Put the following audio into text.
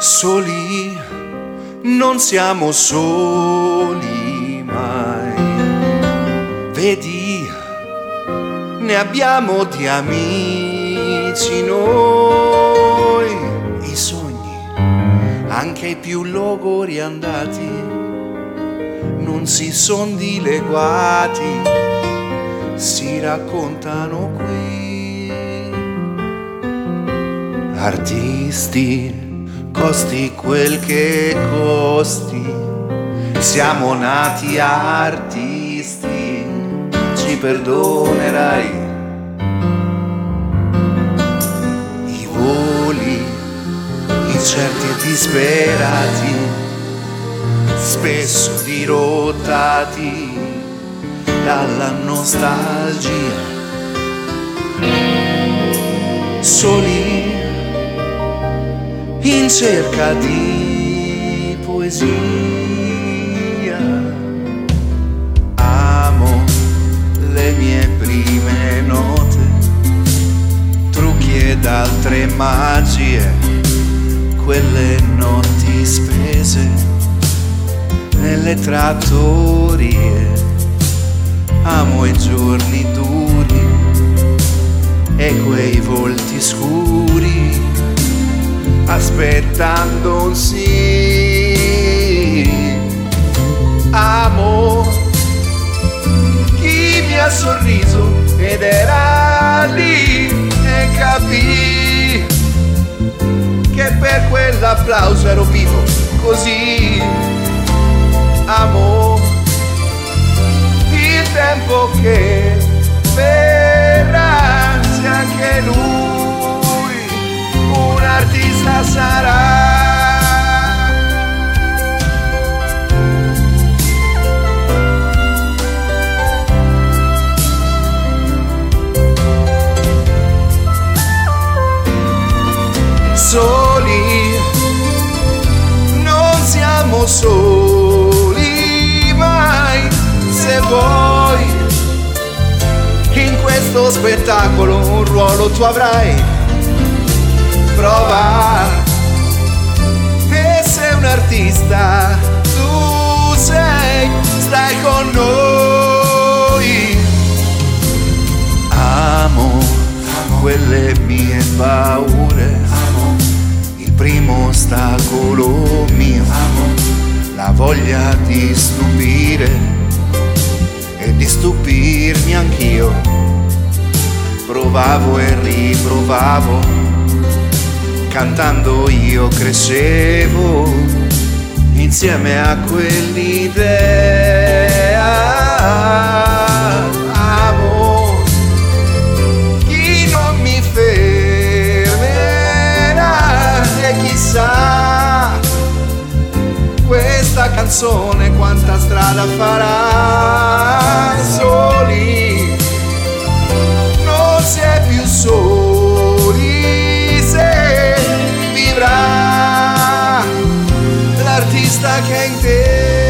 Soli, non siamo soli mai. Vedi, ne abbiamo di amici noi. I sogni, anche i più logori andati, non si son dileguati, si raccontano qui. Artisti costi quel che costi, siamo nati artisti, ci perdonerai. I voli incerti e disperati, spesso dirottati dalla nostalgia. Soli in cerca di poesia. Amo le mie prime note, trucchi ed altre magie, quelle notti spese nelle trattorie. Amo i giorni duri e quei volti scuri aspettando un sì. Amo chi mi ha sorriso ed era lì e capì che per quell'applauso ero vivo così. Amo il tempo che Soli, non siamo soli mai, se vuoi, in questo spettacolo un ruolo tu avrai prova. E sei un artista tu sei stai con noi. Amo, quelle mie paure. Amo il primo ostacolo mio. Amo la voglia di stupire e di stupirmi anch'io. Provavo e riprovavo cantando io crescevo insieme a quell'idea. Amo chi non mi fermerà chissà questa canzone quanta strada farà está quem tem.